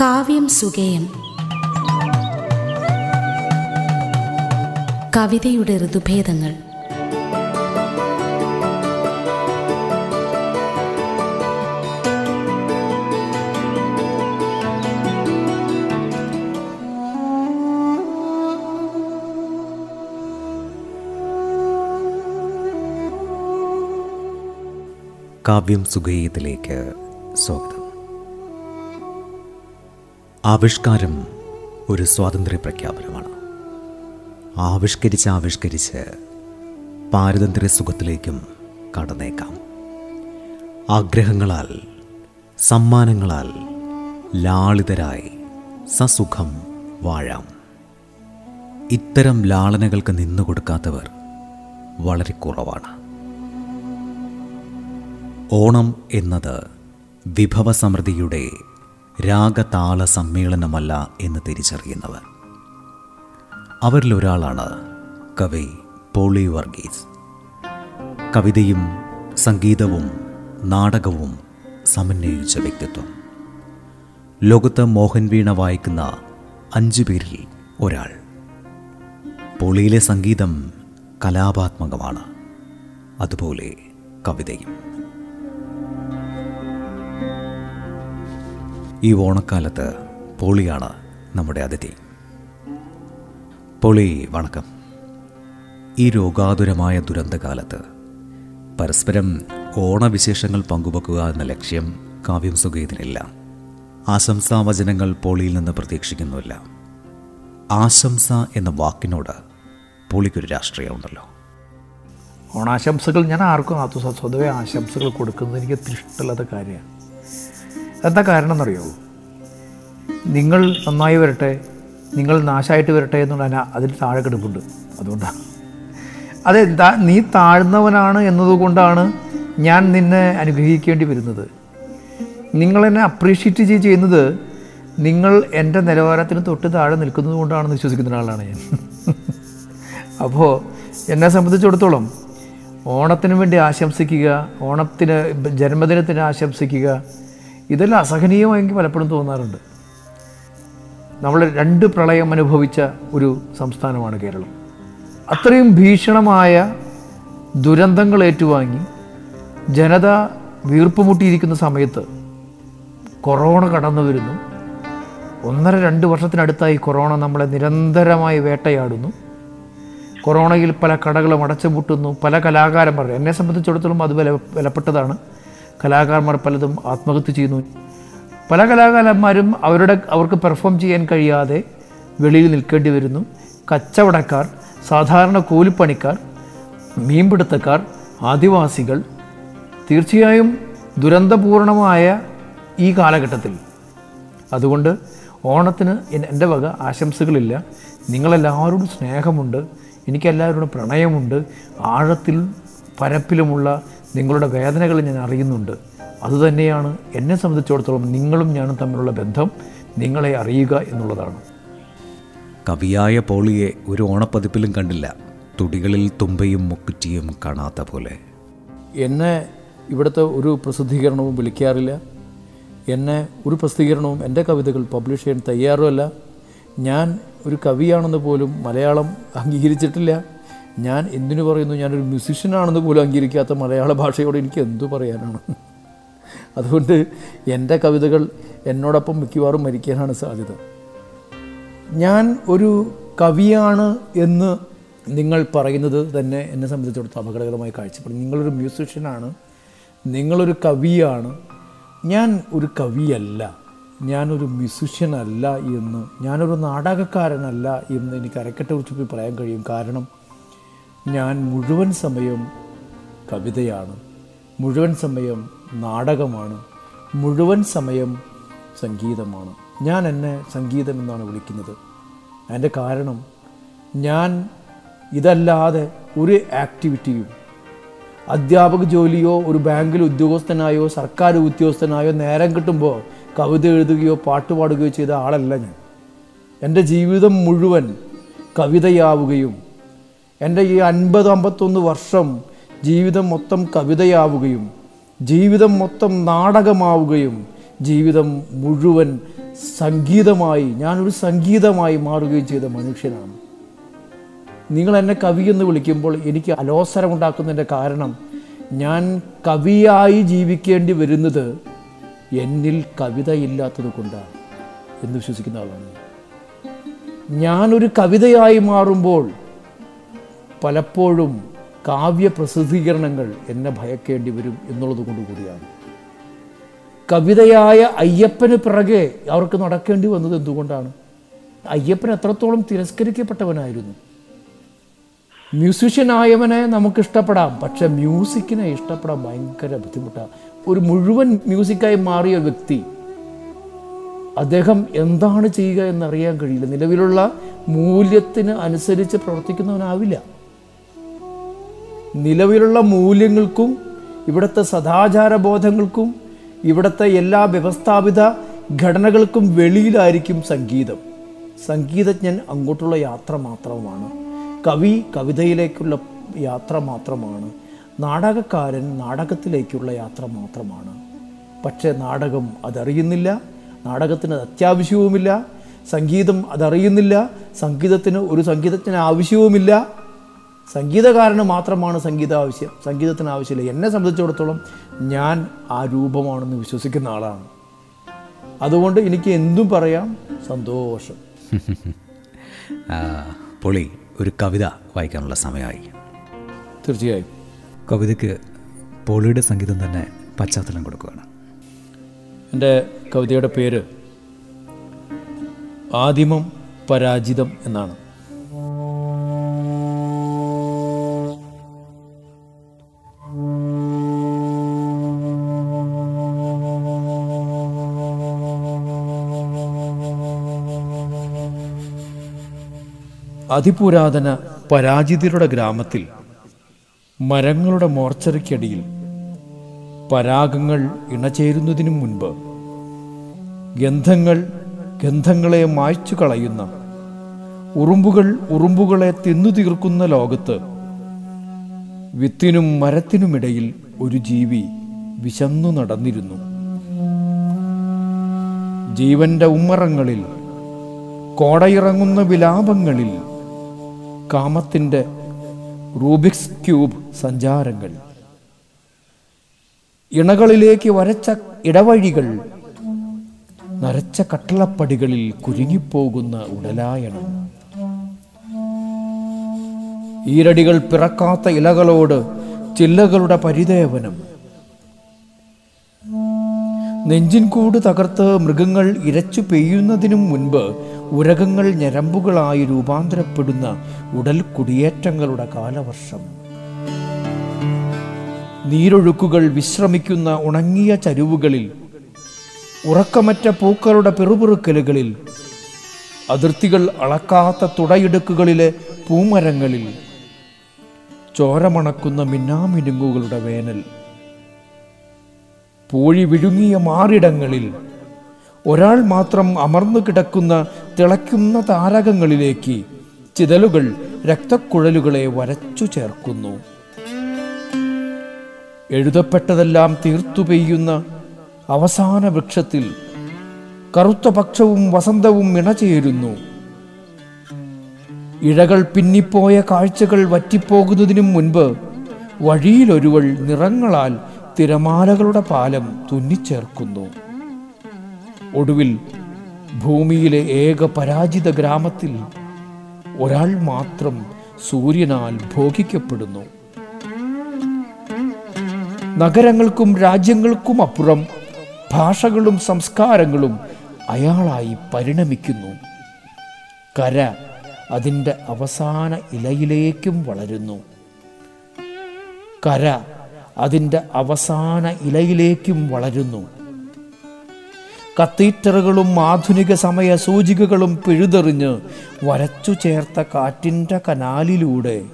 കാവ്യം സുഗേയം കവിതയുടെ ഋതുഭേദങ്ങൾ. കാവ്യം സുഖീയത്തിലേക്ക് സ്വാഗതം. ആവിഷ്കാരം ഒരു സ്വാതന്ത്ര്യ പ്രഖ്യാപനമാണ്. ആവിഷ്കരിച്ച് ആവിഷ്കരിച്ച് പാരതന്ത്ര്യ സുഖത്തിലേക്കും കടന്നേക്കാം. ആഗ്രഹങ്ങളാൽ സമ്മാനങ്ങളാൽ ലാളിതരായി സസുഖം വാഴാം. ഇത്തരം ലാളനകൾക്ക് നിന്നു കൊടുക്കാത്തവർ വളരെ കുറവാണ്. ഓണം എന്നത് വിഭവസമൃദ്ധിയുടെ രാഗതാള സമ്മേളനമല്ല എന്ന് തിരിച്ചറിയുന്നവർ. അവരിലൊരാളാണ് കവി പോളി വർഗീസ്. കവിതയും സംഗീതവും നാടകവും സമന്വയിച്ച വ്യക്തിത്വം. ലോകത്ത് മോഹൻ വീണ വായിക്കുന്ന അഞ്ചു പേരിൽ ഒരാൾ. പോളിയിലെ സംഗീതം കലാപാത്മകമാണ്. അതുപോലെ കവിതയും. ഈ ഓണക്കാലത്ത് പോളിയാണ് നമ്മുടെ അതിഥി. പോളി വണക്കം. ഈ രോഗാതുരമായ ദുരന്തകാലത്ത് പരസ്പരം ഓണവിശേഷങ്ങൾ പങ്കുവെക്കുക എന്ന ലക്ഷ്യം കാവ്യം സുഖേതിനില്ല ആശംസാവചനങ്ങൾ പോളിയിൽ നിന്ന് പ്രതീക്ഷിക്കുന്നുമില്ല. ആശംസ എന്ന വാക്കിനോട് പോളിക്കൊരു രാഷ്ട്രീയമുണ്ടല്ലോ. ഓണാശംസകൾ ഞാൻ ആർക്കും സ്വതവേ ആശംസകൾ കൊടുക്കുന്നത് എനിക്ക് ഇഷ്ടമില്ലാത്ത കാര്യമാണ്. എന്താ കാരണം എന്നറിയോ നിങ്ങൾ നന്നായി വരട്ടെ നിങ്ങൾ നാശമായിട്ട് വരട്ടെ എന്നുള്ള അതിൽ താഴെ കിടപ്പുണ്ട്. അതുകൊണ്ടാണ് അതെ നീ താഴ്ന്നവനാണ് എന്നതുകൊണ്ടാണ് ഞാൻ നിന്നെ അനുഗ്രഹിക്കേണ്ടി വരുന്നത്. നിങ്ങളെന്നെ അപ്രീഷിയേറ്റ് ചെയ്യുന്നത് നിങ്ങൾ എന്റെ നിലവാരത്തിന് തൊട്ട് താഴെ നിൽക്കുന്നത് കൊണ്ടാണെന്ന് വിശ്വസിക്കുന്ന ഒരാളാണ് ഞാൻ. അപ്പോൾ എന്നെ സംബന്ധിച്ചിടത്തോളം ഓണത്തിന് വേണ്ടി ആശംസിക്കുക ഓണത്തിന് ജന്മദിനത്തിന് ആശംസിക്കുക ഇതെല്ലാം അസഹനീയമായി എനിക്ക് പലപ്പോഴും തോന്നാറുണ്ട്. നമ്മൾ രണ്ട് പ്രളയം അനുഭവിച്ച ഒരു സംസ്ഥാനമാണ് കേരളം. അത്രയും ഭീഷണമായ ദുരന്തങ്ങൾ ഏറ്റുവാങ്ങി ജനത വീർപ്പുമുട്ടിയിരിക്കുന്ന സമയത്ത് കൊറോണ കടന്നു വരുന്നു. ഒന്നര രണ്ട് വർഷത്തിനടുത്തായി കൊറോണ നമ്മളെ നിരന്തരമായി വേട്ടയാടുന്നു. കൊറോണയിൽ പല കടകളും അടച്ചുപൂട്ടുന്നു. പല കലാകാരന്മാർ എന്നെ സംബന്ധിച്ചിടത്തോളം അത് വില വിലപ്പെട്ടതാണ്. കലാകാരന്മാർ പലതും ആത്മഹത്യ ചെയ്യുന്നു. പല കലാകാരന്മാരും അവരുടെ അവർക്ക് പെർഫോം ചെയ്യാൻ കഴിയാതെ വെളിയിൽ നിൽക്കേണ്ടി വരുന്നു. കച്ചവടക്കാർ സാധാരണ കൂലിപ്പണിക്കാർ മീൻപിടുത്തക്കാർ ആദിവാസികൾ തീർച്ചയായും ദുരന്തപൂർണമായ ഈ കാലഘട്ടത്തിൽ. അതുകൊണ്ട് ഓണത്തിന് എൻ- എന്റെ വക ആശംസകളില്ല. നിങ്ങളെല്ലാവരോടും സ്നേഹമുണ്ട്. എനിക്കെല്ലാവരോടും പ്രണയമുണ്ട്. ആഴത്തിൽ പരപ്പിലുമുള്ള നിങ്ങളുടെ വേദനകൾ ഞാൻ അറിയുന്നുണ്ട്. അതുതന്നെയാണ് എന്നെ സംബന്ധിച്ചിടത്തോളം നിങ്ങളും ഞാനും തമ്മിലുള്ള ബന്ധം നിങ്ങളെ അറിയുക എന്നുള്ളതാണ്. കവിയായ പോളിയെ ഒരു ഓണപ്പതിപ്പിലും കണ്ടില്ല. തുടികളിൽ തുമ്പയും മുക്കുറ്റിയും കാണാത്ത പോലെ. എന്നെ ഇവിടുത്തെ ഒരു പ്രസിദ്ധീകരണവും വിളിക്കാറില്ല. എന്നെ ഒരു പ്രസിദ്ധീകരണവും എന്റെ കവിതകൾ പബ്ലിഷ് ചെയ്യാൻ തയ്യാറുമല്ല. ഞാൻ ഒരു കവിയാണെന്ന് പോലും മലയാളം അംഗീകരിച്ചിട്ടില്ല. ഞാൻ എന്തിനു പറയുന്നു? ഞാനൊരു മ്യൂസിഷ്യനാണെന്ന് പോലും അംഗീകരിക്കാത്ത മലയാള ഭാഷയോട് എനിക്ക് എന്തു പറയാനാണ്? അതുകൊണ്ട് എന്റെ കവിതകൾ എന്നോടൊപ്പം മിക്കവാറും മരിക്കാനാണ് സാധ്യത. ഞാൻ ഒരു കവിയാണ് എന്ന് നിങ്ങൾ പറയുന്നത് തന്നെ എന്നെ സംബന്ധിച്ചിടത്തോളം അപകടകരമായ കാഴ്ചപ്പാട്. നിങ്ങളൊരു മ്യൂസിഷ്യനാണ് നിങ്ങളൊരു കവിയാണ്. ഞാൻ ഒരു കവിയല്ല. ഞാനൊരു മ്യൂസിഷ്യനല്ല എന്ന്. ഞാനൊരു നാടകക്കാരനല്ല എന്ന് എനിക്ക് അരക്കെട്ട് കുറിച്ച് പറയാൻ കഴിയും. കാരണം ഞാൻ മുഴുവൻ സമയം കവിതയാണ്. മുഴുവൻ സമയം നാടകമാണ്. മുഴുവൻ സമയം സംഗീതമാണ്. ഞാൻ എന്നെ സംഗീതം എന്നാണ് വിളിക്കുന്നത്. അതിന്റെ കാരണം ഞാൻ ഇതല്ലാതെ ഒരു ആക്ടിവിറ്റിയും അധ്യാപക ജോലിയോ ഒരു ബാങ്കിൽ ഉദ്യോഗസ്ഥനായോ സർക്കാർ ഉദ്യോഗസ്ഥനായോ നേരം കിട്ടുമ്പോൾ കവിത എഴുതുകയോ പാട്ട് പാടുകയോ ചെയ്ത ആളല്ല ഞാൻ. എന്റെ ജീവിതം മുഴുവൻ കവിതയാവുകയും എന്റെ ഈ അൻപത് അമ്പത്തൊന്ന് വർഷം ജീവിതം മൊത്തം കവിതയാവുകയും ജീവിതം മൊത്തം നാടകമാവുകയും ജീവിതം മുഴുവൻ സംഗീതമായി ഞാനൊരു സംഗീതമായി മാറുകയും ചെയ്ത മനുഷ്യനാണ് നിങ്ങൾ എന്നെ കവി എന്ന് വിളിക്കുമ്പോൾ എനിക്ക് അലോസരമുണ്ടാക്കുന്നതിന്റെ കാരണം ഞാൻ കവിയായി ജീവിക്കേണ്ടി വരുന്നത് എന്നിൽ കവിതയില്ലാത്തത് കൊണ്ടാണ് എന്ന് വിശ്വസിക്കുന്ന ആളാണ്. ഞാനൊരു കവിതയായി മാറുമ്പോൾ പലപ്പോഴും കാവ്യ പ്രസിദ്ധീകരണങ്ങൾ എന്നെ ഭയക്കേണ്ടി വരും എന്നുള്ളത് കൊണ്ട് കൂടിയാണ്. കവിതയായ അയ്യപ്പന് പിറകെ അവർക്ക് നടക്കേണ്ടി വന്നത് എന്തുകൊണ്ടാണ്? അയ്യപ്പൻ എത്രത്തോളം തിരസ്കരിക്കപ്പെട്ടവനായിരുന്നു. മ്യൂസിഷ്യനായവനെ നമുക്ക് ഇഷ്ടപ്പെടാം പക്ഷെ മ്യൂസിക്കിനെ ഇഷ്ടപ്പെടാൻ ഭയങ്കര ബുദ്ധിമുട്ടാണ്. ഒരു മുഴുവൻ മ്യൂസിക്കായി മാറിയ വ്യക്തി അദ്ദേഹം എന്താണ് ചെയ്യുക എന്നറിയാൻ കഴിയില്ല. നിലവിലുള്ള മൂല്യത്തിന് അനുസരിച്ച് പ്രവർത്തിക്കുന്നവനാവില്ല. നിലവിലുള്ള മൂല്യങ്ങൾക്കും ഇവിടുത്തെ സദാചാര ബോധങ്ങൾക്കും ഇവിടുത്തെ എല്ലാ വ്യവസ്ഥാപിത ഘടനകൾക്കും വെളിയിലായിരിക്കും സംഗീതം. സംഗീതജ്ഞൻ അങ്ങോട്ടുള്ള യാത്ര മാത്രമാണ്. കവി കവിതയിലേക്കുള്ള യാത്ര മാത്രമാണ്. നാടകക്കാരൻ നാടകത്തിലേക്കുള്ള യാത്ര മാത്രമാണ്. പക്ഷേ നാടകം അതറിയുന്നില്ല നാടകത്തിന് അത് അത്യാവശ്യവുമില്ല സംഗീതം അതറിയുന്നില്ല സംഗീതത്തിന് ഒരു സംഗീതത്തിന് ആവശ്യവുമില്ല. സംഗീതകാരന് മാത്രമാണ് സംഗീത ആവശ്യം. സംഗീതത്തിന് ആവശ്യമില്ല. എന്നെ സംബന്ധിച്ചിടത്തോളം ഞാൻ ആ രൂപമാണെന്ന് വിശ്വസിക്കുന്ന ആളാണ്. അതുകൊണ്ട് എനിക്ക് എന്തും പറയാം. സന്തോഷം. പൊളി ഒരു കവിത വായിക്കാനുള്ള സമയമായി. തീർച്ചയായും. കവിതയ്ക്ക് പോളിയുടെ സംഗീതം തന്നെ പശ്ചാത്തലം കൊടുക്കുകയാണ്. എന്റെ കവിതയുടെ പേര് ആദിമം പരാജിതം എന്നാണ്. അതിപുരാതന പരാജിതരുടെ ഗ്രാമത്തിൽ മരങ്ങളുടെ മോർച്ചറിക്കടിയിൽ പരാഗങ്ങൾ ഇണചേരുന്നതിനു മുൻപ് ഗന്ധങ്ങൾ ഗന്ധങ്ങളെ മായ്ച്ചു കളയുന്ന ഉറുമ്പുകൾ ഉറുമ്പുകളെ തിന്നു തീർക്കുന്ന ലോകത്ത് വിത്തിനും മരത്തിനുമിടയിൽ ഒരു ജീവി വിശന്നു നടന്നിരുന്നു. ജീവന്റെ ഉമ്മറങ്ങളിൽ കോടയിറങ്ങുന്ന വിലാപങ്ങളിൽ കാമത്തിന്റെ റൂബിക്സ് ക്യൂബ് സഞ്ചാരങ്ങൾ. ഇണകളിലേക്ക് വരച്ച ഇടവഴികൾ നരച്ച കട്ടളപ്പടികളിൽ കുരുങ്ങിപ്പോകുന്ന ഉടലായണം ഈരടികൾ പിറക്കാത്ത ഇലകളോട് ചില്ലകളുടെ പരിദേവനം. നെഞ്ചിൻകൂട് തകർത്ത് മൃഗങ്ങൾ ഇരച്ചു പെയ്യുന്നതിനും മുൻപ് ഉരകങ്ങൾ ഞരമ്പുകളായി രൂപാന്തരപ്പെടുന്ന ഉടൽ കുടിയേറ്റങ്ങളുടെ കാലവർഷം. നീരൊഴുക്കുകൾ വിശ്രമിക്കുന്ന ഉണങ്ങിയ ചരിവുകളിൽ ഉറക്കമറ്റ പൂക്കളുടെ പിറുപിറുക്കലുകളിൽ അതിർത്തികൾ അളക്കാത്ത തുടയിടുക്കുകളിലെ പൂമരങ്ങളിൽ ചോരമണക്കുന്ന മിന്നാമിനുങ്ങുകളുടെ വേനൽ. പൂഴി വിഴുങ്ങിയ മാറിടങ്ങളിൽ ഒരാൾ മാത്രം അമർന്നു കിടക്കുന്ന തിളയ്ക്കുന്ന താരകങ്ങളിലേക്ക് ചിതലുകൾ രക്തക്കുഴലുകളെ വരച്ചു ചേർക്കുന്നു. എഴുതപ്പെട്ടതെല്ലാം തീർത്തു പെയ്യുന്ന അവസാന വൃക്ഷത്തിൽ കറുത്ത പക്ഷവും വസന്തവും ഇണചേരുന്നു. ഇഴകൾ പിന്നിപ്പോയ കാഴ്ചകൾ വറ്റിപ്പോകുന്നതിനും മുൻപ് വഴിയിലൊരുവൾ നിറങ്ങളാൽ തിരമാലകളുടെ പാലം തുന്നിച്ചേർക്കുന്നു. ഒടുവിൽ ഭൂമിയിലെ ഏക പരാജിത ഗ്രാമത്തിൽ ഒരാൾ മാത്രം സൂര്യനാൽ ഭോഗിക്കപ്പെടുന്നു. നഗരങ്ങൾക്കും രാജ്യങ്ങൾക്കും അപ്പുറം ഭാഷകളും സംസ്കാരങ്ങളും അയാളായി പരിണമിക്കുന്നു. കര അതിന്റെ അവസാന ഇലയിലേക്കും വളരുന്നു. കര അതിന്റെ അവസാന ഇലയിലേക്കും വളരുന്നു. കത്തീറ്ററുകളും ആധുനിക സമയ സൂചികകളും പിഴുതെറിഞ്ഞ് വരച്ചു ചേർത്ത കാറ്റിന്റെ കനാലിലൂടെ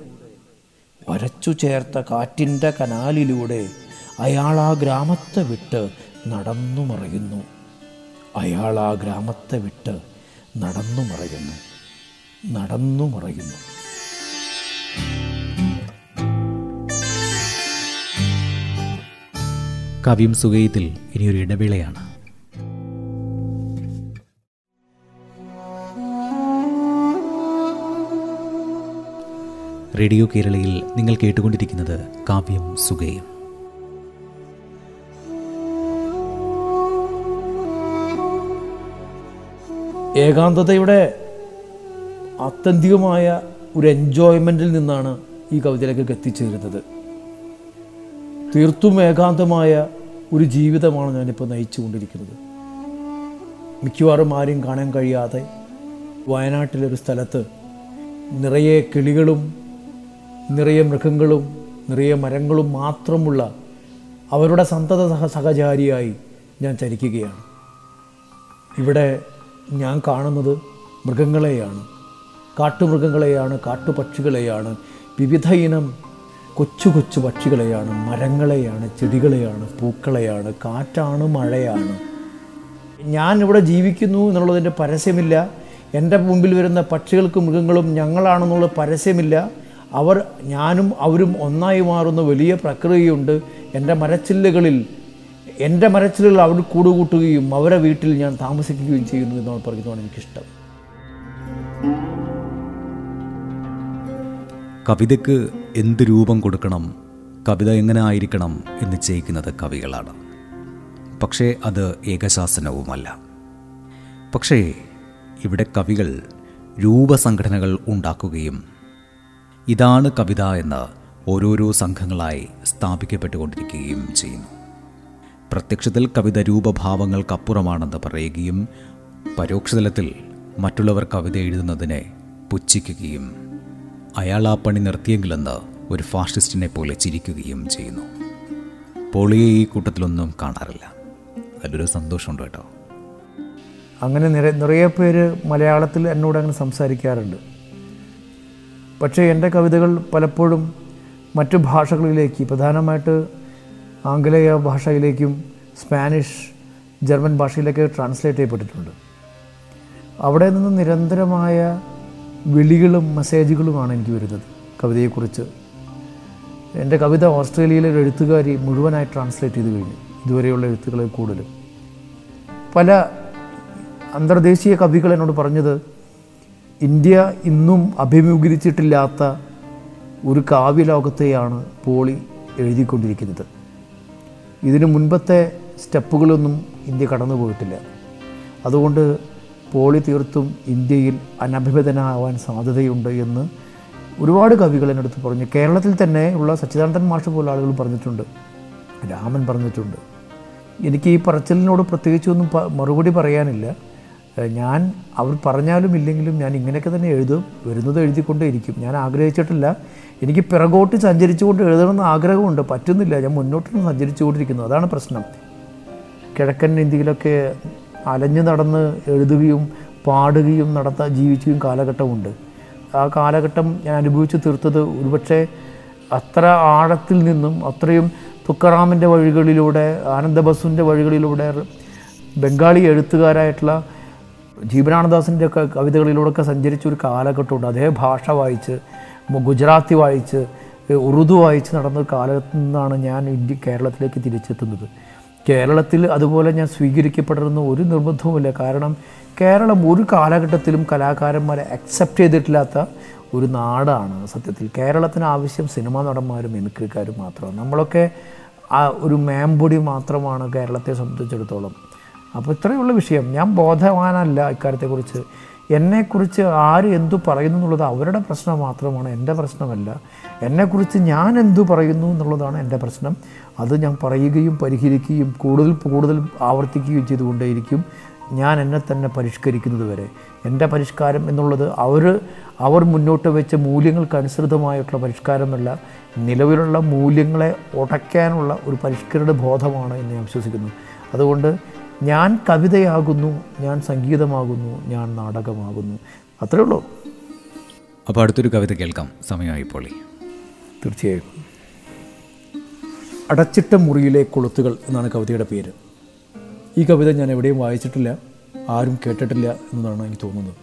വരച്ചു ചേർത്ത കാറ്റിന്റെ കനാലിലൂടെ അയാൾ ആ ഗ്രാമത്തെ വിട്ട് നടന്നു മറയുന്നു. അയാൾ ആ ഗ്രാമത്തെ വിട്ട് നടന്നു മറയുന്നു. നടന്നു മറയുന്നു. കവിയും സുഖയത്തിൽ ഇനിയൊരു ഇടവേളയാണ്. റേഡിയോ കേരളയിൽ നിങ്ങൾ കേട്ടുകൊണ്ടിരിക്കുന്നത് കാവ്യം സുഖയും ഏകാന്തതയുടെ ആത്യന്തികമായ ഒരു എൻജോയ്മെന്റിൽ നിന്നാണ് ഈ കവിതയിലേക്ക് എത്തിച്ചേരുന്നത്. തീർത്തും ഏകാന്തമായ ഒരു ജീവിതമാണ് ഞാനിപ്പോൾ നയിച്ചുകൊണ്ടിരിക്കുന്നത്. മിക്കവാറും ആരും കാണാൻ കഴിയാതെ വയനാട്ടിലൊരു സ്ഥലത്ത് നിറയെ കിളികളും നിറയെ മൃഗങ്ങളും നിറയെ മരങ്ങളും മാത്രമുള്ള അവരുടെ സന്തത സഹ സഹചാരിയായി ഞാൻ ചരിക്കുകയാണ് ഇവിടെ ഞാൻ കാണുന്നത് മൃഗങ്ങളെയാണ്. കാട്ടുമൃഗങ്ങളെയാണ് കാട്ടുപക്ഷികളെയാണ്. വിവിധ ഇനം കൊച്ചു കൊച്ചു പക്ഷികളെയാണ് മരങ്ങളെയാണ് ചെടികളെയാണ് പൂക്കളെയാണ് കാറ്റാണ് മഴയാണ്. ഞാൻ ഇവിടെ ജീവിക്കുന്നു എന്നുള്ളതിന്റെ പരസ്യമില്ല. എന്റെ മുമ്പിൽ വരുന്ന പക്ഷികൾക്കും മൃഗങ്ങളും ഞങ്ങളാണെന്നുള്ള പരസ്യമില്ല. അവർ ഞാനും അവരും ഒന്നായി മാറുന്ന വലിയ പ്രക്രിയയുണ്ട്. എന്റെ മരച്ചില്ലുകളിൽ എന്റെ മരച്ചില്ലുകൾ അവർ കൂടുകൂട്ടുകയും അവരെ വീട്ടിൽ ഞാൻ താമസിക്കുകയും ചെയ്യുന്നു എന്നാണ് പറയുന്നതാണ് എനിക്കിഷ്ടം. കവിതയ്ക്ക് എന്ത് രൂപം കൊടുക്കണം കവിത എങ്ങനെ ആയിരിക്കണം എന്ന് ചെയ്യിക്കുന്നത് കവികളാണ്. പക്ഷേ അത് ഏകശാസനവുമല്ല. പക്ഷേ ഇവിടെ കവികൾ രൂപസംഘടനകൾ ഉണ്ടാക്കുകയും ഇതാണ് കവിത എന്ന് ഓരോരോ സംഘങ്ങളായി സ്ഥാപിക്കപ്പെട്ടുകൊണ്ടിരിക്കുകയും ചെയ്യുന്നു. പ്രത്യക്ഷത്തിൽ കവിത രൂപഭാവങ്ങൾക്കപ്പുറമാണെന്ന് പറയുകയും പരോക്ഷതലത്തിൽ മറ്റുള്ളവർ കവിത എഴുതുന്നതിനെ പുച്ഛിക്കുകയും അയാൾ ആ പണി നിർത്തിയെങ്കിലെന്ന് ഒരു ഫാഷിസ്റ്റിനെ പോലെ ചിരിക്കുകയും ചെയ്യുന്നു. പോളിയെ ഈ കൂട്ടത്തിലൊന്നും കാണാറില്ല. അതിലൊരു സന്തോഷമുണ്ട് കേട്ടോ. അങ്ങനെ നിറ നിറയെ പേര് മലയാളത്തിൽ എന്നോട് അങ്ങനെ സംസാരിക്കാറുണ്ട്. പക്ഷേ എന്റെ കവിതകൾ പലപ്പോഴും മറ്റു ഭാഷകളിലേക്ക് പ്രധാനമായിട്ട് ആംഗലേയ ഭാഷയിലേക്കും സ്പാനിഷ് ജർമ്മൻ ഭാഷയിലേക്ക് ട്രാൻസ്ലേറ്റ് ചെയ്യപ്പെട്ടിട്ടുണ്ട്. അവിടെ നിന്ന് നിരന്തരമായ വിളികളും മെസ്സേജുകളുമാണ് എനിക്ക് വരുന്നത് കവിതയെക്കുറിച്ച്. എന്റെ കവിത ഓസ്ട്രേലിയയിലെ ഒരു എഴുത്തുകാരി മുഴുവനായി ട്രാൻസ്ലേറ്റ് ചെയ്ത് കഴിഞ്ഞു. ഇതുവരെയുള്ള എഴുത്തുകളിൽ കൂടുതലും. പല അന്തർദേശീയ കവികൾ എന്നോട് പറഞ്ഞത് ഇന്ത്യ ഇന്നും അഭിമുഖീകരിച്ചിട്ടില്ലാത്ത ഒരു കാവ്യലോകത്തെയാണ് പോളി എഴുതിക്കൊണ്ടിരിക്കുന്നത്. ഇതിനു മുൻപത്തെ സ്റ്റെപ്പുകളൊന്നും ഇന്ത്യ കടന്നു പോയിട്ടില്ല അതുകൊണ്ട് പോളി തീർത്തും ഇന്ത്യയിൽ അനഭിഭേദനാവാൻ സാധ്യതയുണ്ട് എന്ന് ഒരുപാട് കവികൾ എന്നെടുത്ത് പറഞ്ഞു. കേരളത്തിൽ തന്നെ ഉള്ള സച്ചിദാനന്ദൻ മാഷ് പോലെ ആളുകൾ പറഞ്ഞിട്ടുണ്ട്. രാമൻ പറഞ്ഞിട്ടുണ്ട്. എനിക്ക് ഈ പറച്ചിലിനോട് പ്രത്യേകിച്ചൊന്നും മറുപടി പറയാനില്ല. ഞാൻ അവർ പറഞ്ഞാലും ഇല്ലെങ്കിലും ഞാൻ ഇങ്ങനെയൊക്കെ തന്നെ എഴുതും വരുന്നത് എഴുതിക്കൊണ്ടേ ഇരിക്കും ഞാൻ ആഗ്രഹിച്ചിട്ടില്ല. എനിക്ക് പിറകോട്ട് സഞ്ചരിച്ചുകൊണ്ട് എഴുതണമെന്ന് ആഗ്രഹമുണ്ട്. പറ്റുന്നില്ല. ഞാൻ മുന്നോട്ട് സഞ്ചരിച്ചുകൊണ്ടിരിക്കുന്നു. അതാണ് പ്രശ്നം. കിഴക്കൻ ഇന്ത്യയിലൊക്കെ അലഞ്ഞു നടന്ന് എഴുതുകയും പാടുകയും നടത്താൻ ജീവിക്കുകയും കാലഘട്ടമുണ്ട്. ആ കാലഘട്ടം ഞാൻ അനുഭവിച്ചു തീർത്തത് ഒരുപക്ഷെ അത്ര ആഴത്തിൽ നിന്നും അത്രയും തുക്കറാമിന്റെ വഴികളിലൂടെ ആനന്ദബസുവിന്റെ വഴികളിലൂടെ ബംഗാളി എഴുത്തുകാരായിട്ടുള്ള ജീവനാനന്ദാസിന്റെ ഒക്കെ കവിതകളിലൂടെയൊക്കെ സഞ്ചരിച്ച ഒരു കാലഘട്ടമുണ്ട്. അതേ ഭാഷ വായിച്ച് ഗുജറാത്തി വായിച്ച് ഉറുദു വായിച്ച് നടന്ന കാലത്ത് നിന്നാണ് ഞാൻ ഇന്ത്യ കേരളത്തിലേക്ക് തിരിച്ചെത്തുന്നത്. കേരളത്തിൽ അതുപോലെ ഞാൻ സ്വീകരിക്കപ്പെടുന്ന ഒരു നിർബന്ധവുമില്ല. കാരണം കേരളം ഒരു കാലഘട്ടത്തിലും കലാകാരന്മാരെ അക്സെപ്റ്റ് ചെയ്തിട്ടില്ലാത്ത ഒരു നാടാണ് സത്യത്തിൽ. കേരളത്തിന് ആവശ്യം സിനിമാ നടന്മാരും മിമിക്രിക്കാരും മാത്രമാണ്. നമ്മളൊക്കെ ആ ഒരു മേമ്പൊടി മാത്രമാണ് കേരളത്തെ സംബന്ധിച്ചിടത്തോളം. അപ്പോൾ ഇത്രയുള്ള വിഷയം. ഞാൻ ബോധവാനല്ല ഇക്കാര്യത്തെക്കുറിച്ച്. എന്നെക്കുറിച്ച് ആര് എന്തു പറയുന്നു എന്നുള്ളത് അവരുടെ പ്രശ്നം മാത്രമാണ് എന്റെ പ്രശ്നമല്ല. എന്നെക്കുറിച്ച് ഞാൻ എന്തു പറയുന്നു എന്നുള്ളതാണ് എന്റെ പ്രശ്നം. അത് ഞാൻ പറയുകയും പരിഹരിക്കുകയും കൂടുതൽ കൂടുതൽ ആവർത്തിക്കുകയും ചെയ്തുകൊണ്ടേയിരിക്കും. ഞാൻ എന്നെ തന്നെ പരിഷ്കരിക്കുന്നത് വരെ. എന്റെ പരിഷ്കാരം എന്നുള്ളത് അവർ അവർ മുന്നോട്ട് വെച്ച മൂല്യങ്ങൾക്കനുസൃതമായിട്ടുള്ള പരിഷ്കാരമല്ല. നിലവിലുള്ള മൂല്യങ്ങളെ ഉടയ്ക്കാനുള്ള ഒരു പരിഷ്കരണ ബോധമാണ് എന്ന് ഞാൻ വിശ്വസിക്കുന്നു. അതുകൊണ്ട് ഞാൻ കവിതയാകുന്നു ഞാൻ സംഗീതമാകുന്നു ഞാൻ നാടകമാകുന്നു. അത്രേ ഉള്ളൂ. അപ്പോൾ അടുത്തൊരു കവിത കേൾക്കാം. സമയമായി പോളി. തീർച്ചയായും അടച്ചിട്ട മുറിയിലെ കൊളുത്തുകൾ എന്നാണ് കവിതയുടെ പേര്. ഈ കവിത ഞാൻ എവിടെയും വായിച്ചിട്ടില്ല ആരും കേട്ടിട്ടില്ല എന്നതാണ് എനിക്ക് തോന്നുന്നത്.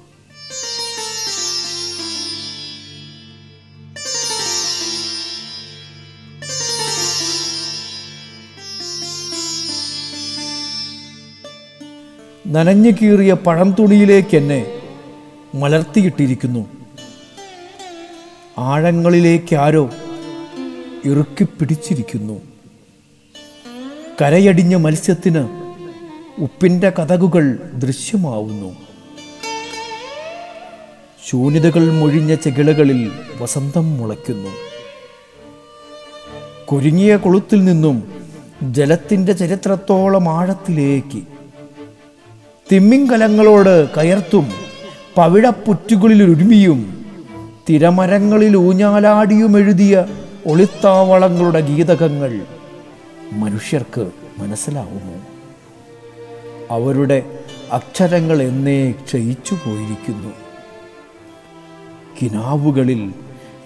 നനഞ്ഞു കീറിയ പഴം തുണിയിലേക്ക് എന്നെ മലർത്തിയിട്ടിരിക്കുന്നു. ആഴങ്ങളിലേക്ക് ആരോ ഇറുക്കി പിടിച്ചിരിക്കുന്നു. കരയടിഞ്ഞ മത്സ്യത്തിന് ഉപ്പിന്റെ കഥകുകൾ ദൃശ്യമാവുന്നു. ശൂന്യതകൾ മൊഴിഞ്ഞ ചെകിളകളിൽ വസന്തം മുളയ്ക്കുന്നു. കുരുങ്ങിയ കൊളുത്തിൽ നിന്നും ജലത്തിന്റെ ചരിത്രത്തോളം ആഴത്തിലേക്ക് തിമ്മിങ്കലങ്ങളോട് കയർത്തും പവിഴപ്പുറ്റുകളിൽ ഒരുമിയും തിരമരങ്ങളിൽ ഊഞ്ഞാലാടിയും എഴുതിയ ഒളിത്താവളങ്ങളുടെ ഗീതകങ്ങൾ മനുഷ്യർക്ക് മനസ്സിലാവുമോ? അവരുടെ അക്ഷരങ്ങൾ എന്നേ ക്ഷയിച്ചു പോയിരിക്കുന്നു. കിനാവുകളിൽ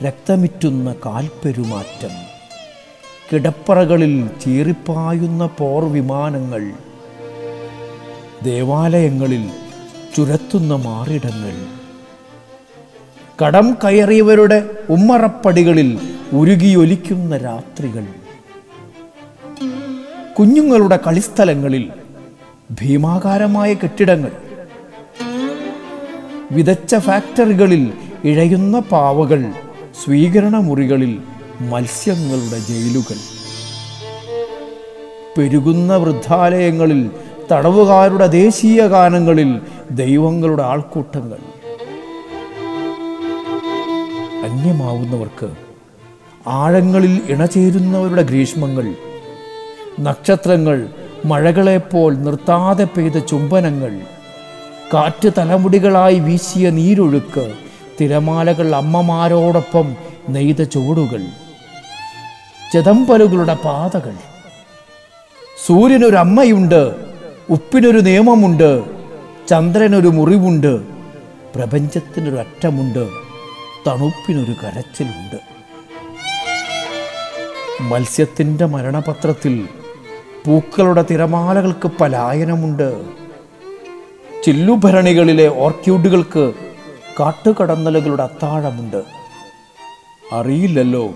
രക്തമിറ്റുന്ന കാൽപ്പെരുമാറ്റം കിടപ്പറകളിൽ ചീറിപ്പായുന്ന പോർ വിമാനങ്ങൾ ദേവാലയങ്ങളിൽ ചുരത്തുന്ന മാറിടങ്ങൾ കടം കയറിയവരുടെ ഉമ്മറപ്പടികളിൽ ഉരുകിയൊലിക്കുന്ന രാത്രികൾ. കുഞ്ഞുങ്ങളുടെ കളിസ്ഥലങ്ങളിൽ ഭീമാകാരമായ കെട്ടിടങ്ങൾ. വിതച്ച ഫാക്ടറികളിൽ ഇഴയുന്ന പാവകൾ സ്വീകരണ മുറികളിൽ മത്സ്യങ്ങളുടെ ജയിലുകൾ. പെരുകുന്ന വൃദ്ധാലയങ്ങളിൽ തടവുകാരുടെ ദേശീയ ഗാനങ്ങളിൽ ദൈവങ്ങളുടെ ആൾക്കൂട്ടങ്ങൾ. അന്യമാവുന്നവർക്ക് ആഴങ്ങളിൽ ഇണചേരുന്നവരുടെ ഗ്രീഷ്മങ്ങൾ നക്ഷത്രങ്ങൾ മഴകളെപ്പോൾ നിർത്താതെ പെയ്ത ചുംബനങ്ങൾ കാറ്റ് തലമുടികളായി വീശിയ നീരൊഴുക്ക് തിരമാലകൾ അമ്മമാരോടൊപ്പം നെയ്ത ചുവടുകൾ ചെതമ്പലുകളുടെ പാതകൾ. സൂര്യനൊരു അമ്മയുണ്ട് ഉപ്പിനൊരു നിയമമുണ്ട് ചന്ദ്രനൊരു മുറിവുണ്ട് പ്രപഞ്ചത്തിനൊരു അറ്റമുണ്ട് തണുപ്പിനൊരു കരച്ചിലുണ്ട്. മത്സ്യത്തിന്റെ മരണപത്രത്തിൽ പൂക്കളുടെ തിരമാലകൾക്ക് പലായനമുണ്ട്. ചില്ലുഭരണികളിലെ ഓർക്കിഡുകൾക്ക് കാട്ടുകടന്നലുകളുടെ അത്താഴമുണ്ട്. അറിയില്ലല്ലോ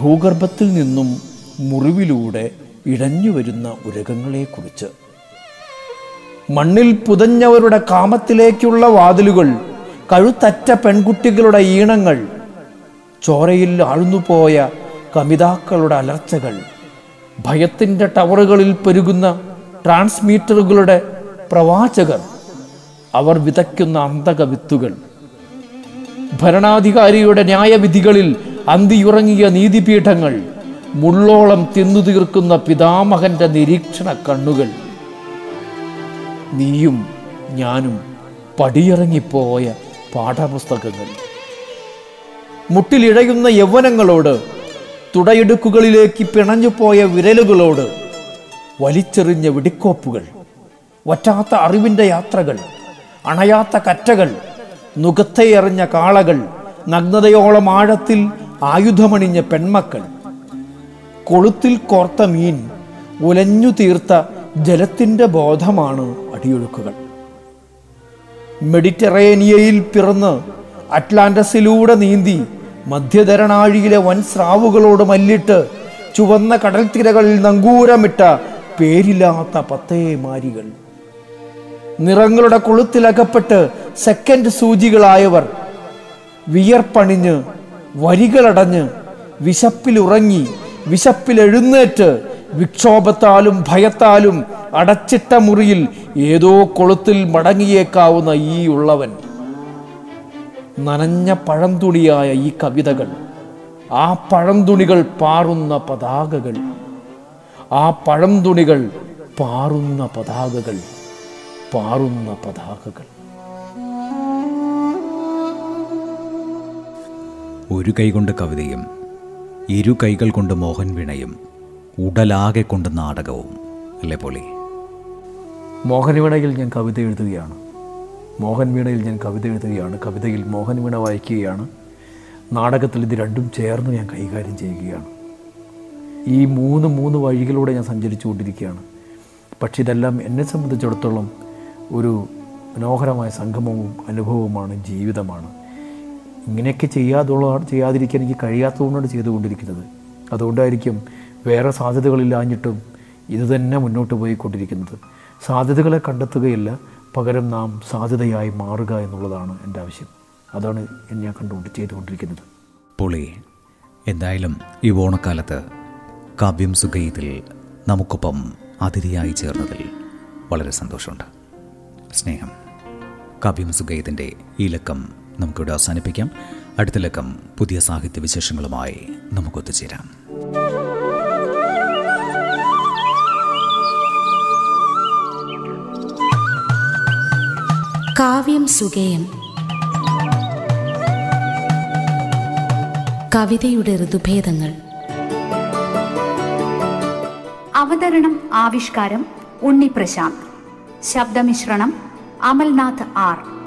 ഭൂഗർഭത്തിൽ നിന്നും മുറിവിലൂടെ ഇഴഞ്ഞു വരുന്ന ഉരകങ്ങളെക്കുറിച്ച്. മണ്ണിൽ പുതഞ്ഞവരുടെ കാമത്തിലേക്കുള്ള വാതിലുകൾ കഴുത്തറ്റ പെൺകുട്ടികളുടെ ഈണങ്ങൾ ചോരയിൽ ആഴ്ന്നുപോയ കമിതാക്കളുടെ അലർച്ചകൾ ഭയത്തിന്റെ ടവറുകളിൽ പെരുകുന്ന ട്രാൻസ്മീറ്ററുകളുടെ പ്രവാചകർ അവർ വിതയ്ക്കുന്ന അന്തക വിത്തുകൾ ഭരണാധികാരിയുടെ ന്യായവിധികളിൽ അന്തിയുറങ്ങിയ നീതിപീഠങ്ങൾ മുള്ളോളം തിന്നു തീർക്കുന്ന പിതാമഹന്റെ നിരീക്ഷണ കണ്ണുകൾ. നീയും ഞാനും പടിയിറങ്ങിപ്പോയ പാഠപുസ്തകങ്ങൾ. മുട്ടിലിഴയുന്ന യൗവനങ്ങളോട് തുടയിടുക്കുകളിലേക്ക് പിണഞ്ഞുപോയ വിരലുകളോട് വലിച്ചെറിഞ്ഞ വെടിക്കോപ്പുകൾ വറ്റാത്ത അറിവിന്റെ യാത്രകൾ അണയാത്ത കറ്റകൾ നുകത്തയെറിഞ്ഞ കാളകൾ നഗ്നതയോളം ആഴത്തിൽ ആയുധമണിഞ്ഞ പെൺമക്കൾ. കൊളുത്തിൽ കോർത്ത മീൻ ഉലഞ്ഞു തീർത്ത ജലത്തിന്റെ ബോധമാണ് അടിയൊഴുക്കുകൾ. മെഡിറ്ററേനിയയിൽ പിറന്ന് അറ്റ്ലാന്റസിലൂടെ നീന്തി മധ്യധരണാഴിയിലെ വൻ സ്രാവുകളോട് മല്ലിട്ട് ചുവന്ന കടൽ കടൽത്തിരകളിൽ നങ്കൂരമിട്ട പേരില്ലാത്ത പത്തേ മാരികൾ. നിറങ്ങളുടെ കൊളുത്തിലകപ്പെട്ട് സെക്കൻഡ് സൂചികളായവർ വിയർപ്പണിഞ്ഞ് വരികളടഞ്ഞ് വിശപ്പിലുറങ്ങി വിശപ്പിലെഴുന്നേറ്റ് വിക്ഷോഭത്താലും ഭയത്താലും അടച്ചിട്ട മുറിയിൽ ഏതോ കൊളുത്തിൽ മടങ്ങിയേക്കാവുന്ന ഈ ഉള്ളവൻ. നനഞ്ഞ പഴംതുണിയായ ഈ കവിതകൾ ആ പഴംതുണികൾ പാറുന്ന പതാകകൾ ആ പഴംതുണികൾ പാറുന്ന പതാകകൾ പാറുന്ന പതാകകൾ. ഒരു കൈ കൊണ്ട് കവിതയും ഇരു കൈകൾ കൊണ്ട് മോഹൻ വീണയും ഉടലാകെ കൊണ്ട് നാടകവും അല്ലേ പോളി? മോഹനവീണയിൽ ഞാൻ കവിത എഴുതുകയാണ്. മോഹൻ വീണയിൽ ഞാൻ കവിത എഴുതുകയാണ്. കവിതയിൽ മോഹൻ വീണ വായിക്കുകയാണ്. നാടകത്തിൽ ഇത് രണ്ടും ചേർന്ന് ഞാൻ കൈകാര്യം ചെയ്യുകയാണ്. ഈ മൂന്ന് മൂന്ന് വഴികളിലൂടെ ഞാൻ സഞ്ചരിച്ചു കൊണ്ടിരിക്കുകയാണ് പക്ഷേ ഇതെല്ലാം എന്നെ സംബന്ധിച്ചിടത്തോളം ഒരു മനോഹരമായ സംഗമവും അനുഭവവുമാണ് ജീവിതമാണ്. ഇങ്ങനെയൊക്കെ ചെയ്യാതുള്ള ചെയ്യാതിരിക്കാൻ എനിക്ക് കഴിയാത്തതുകൊണ്ടാണ് ചെയ്തുകൊണ്ടിരിക്കുന്നത്. അതുകൊണ്ടായിരിക്കും വേറെ സാധ്യതകളില്ലാഞ്ഞിട്ടും ഇതുതന്നെ മുന്നോട്ട് പോയിക്കൊണ്ടിരിക്കുന്നത്. സാധ്യതകളെ കണ്ടെത്തുകയില്ല പകരം നാം സാധ്യതയായി മാറുക എന്നുള്ളതാണ് എന്റെ ആവശ്യം. അതാണ് ഞാൻ കണ്ടുകൊണ്ട് ചെയ്തുകൊണ്ടിരിക്കുന്നത്. പൊളി എന്തായാലും ഈ ഓണക്കാലത്ത് കാവ്യം സുഗീതിൽ നമുക്കൊപ്പം അതിഥിയായി ചേർന്നതിൽ വളരെ സന്തോഷമുണ്ട്. സ്നേഹം. കാവ്യം സുഗൈതിന്റെ ഈ ലക്കം നമുക്കിവിടെ അവസാനിപ്പിക്കാം. അടുത്ത ലക്കം പുതിയ സാഹിത്യ വിശേഷങ്ങളുമായി നമുക്കൊത്തുചേരാം. കാവ്യം സുഗേയം. കവിതയുടെ ഋതുഭേദങ്ങൾ. അവതരണം ആവിഷ്കാരം ഉണ്ണി പ്രശാന്ത് ശബ്ദമിശ്രണം അമൽനാഥ് ആർ.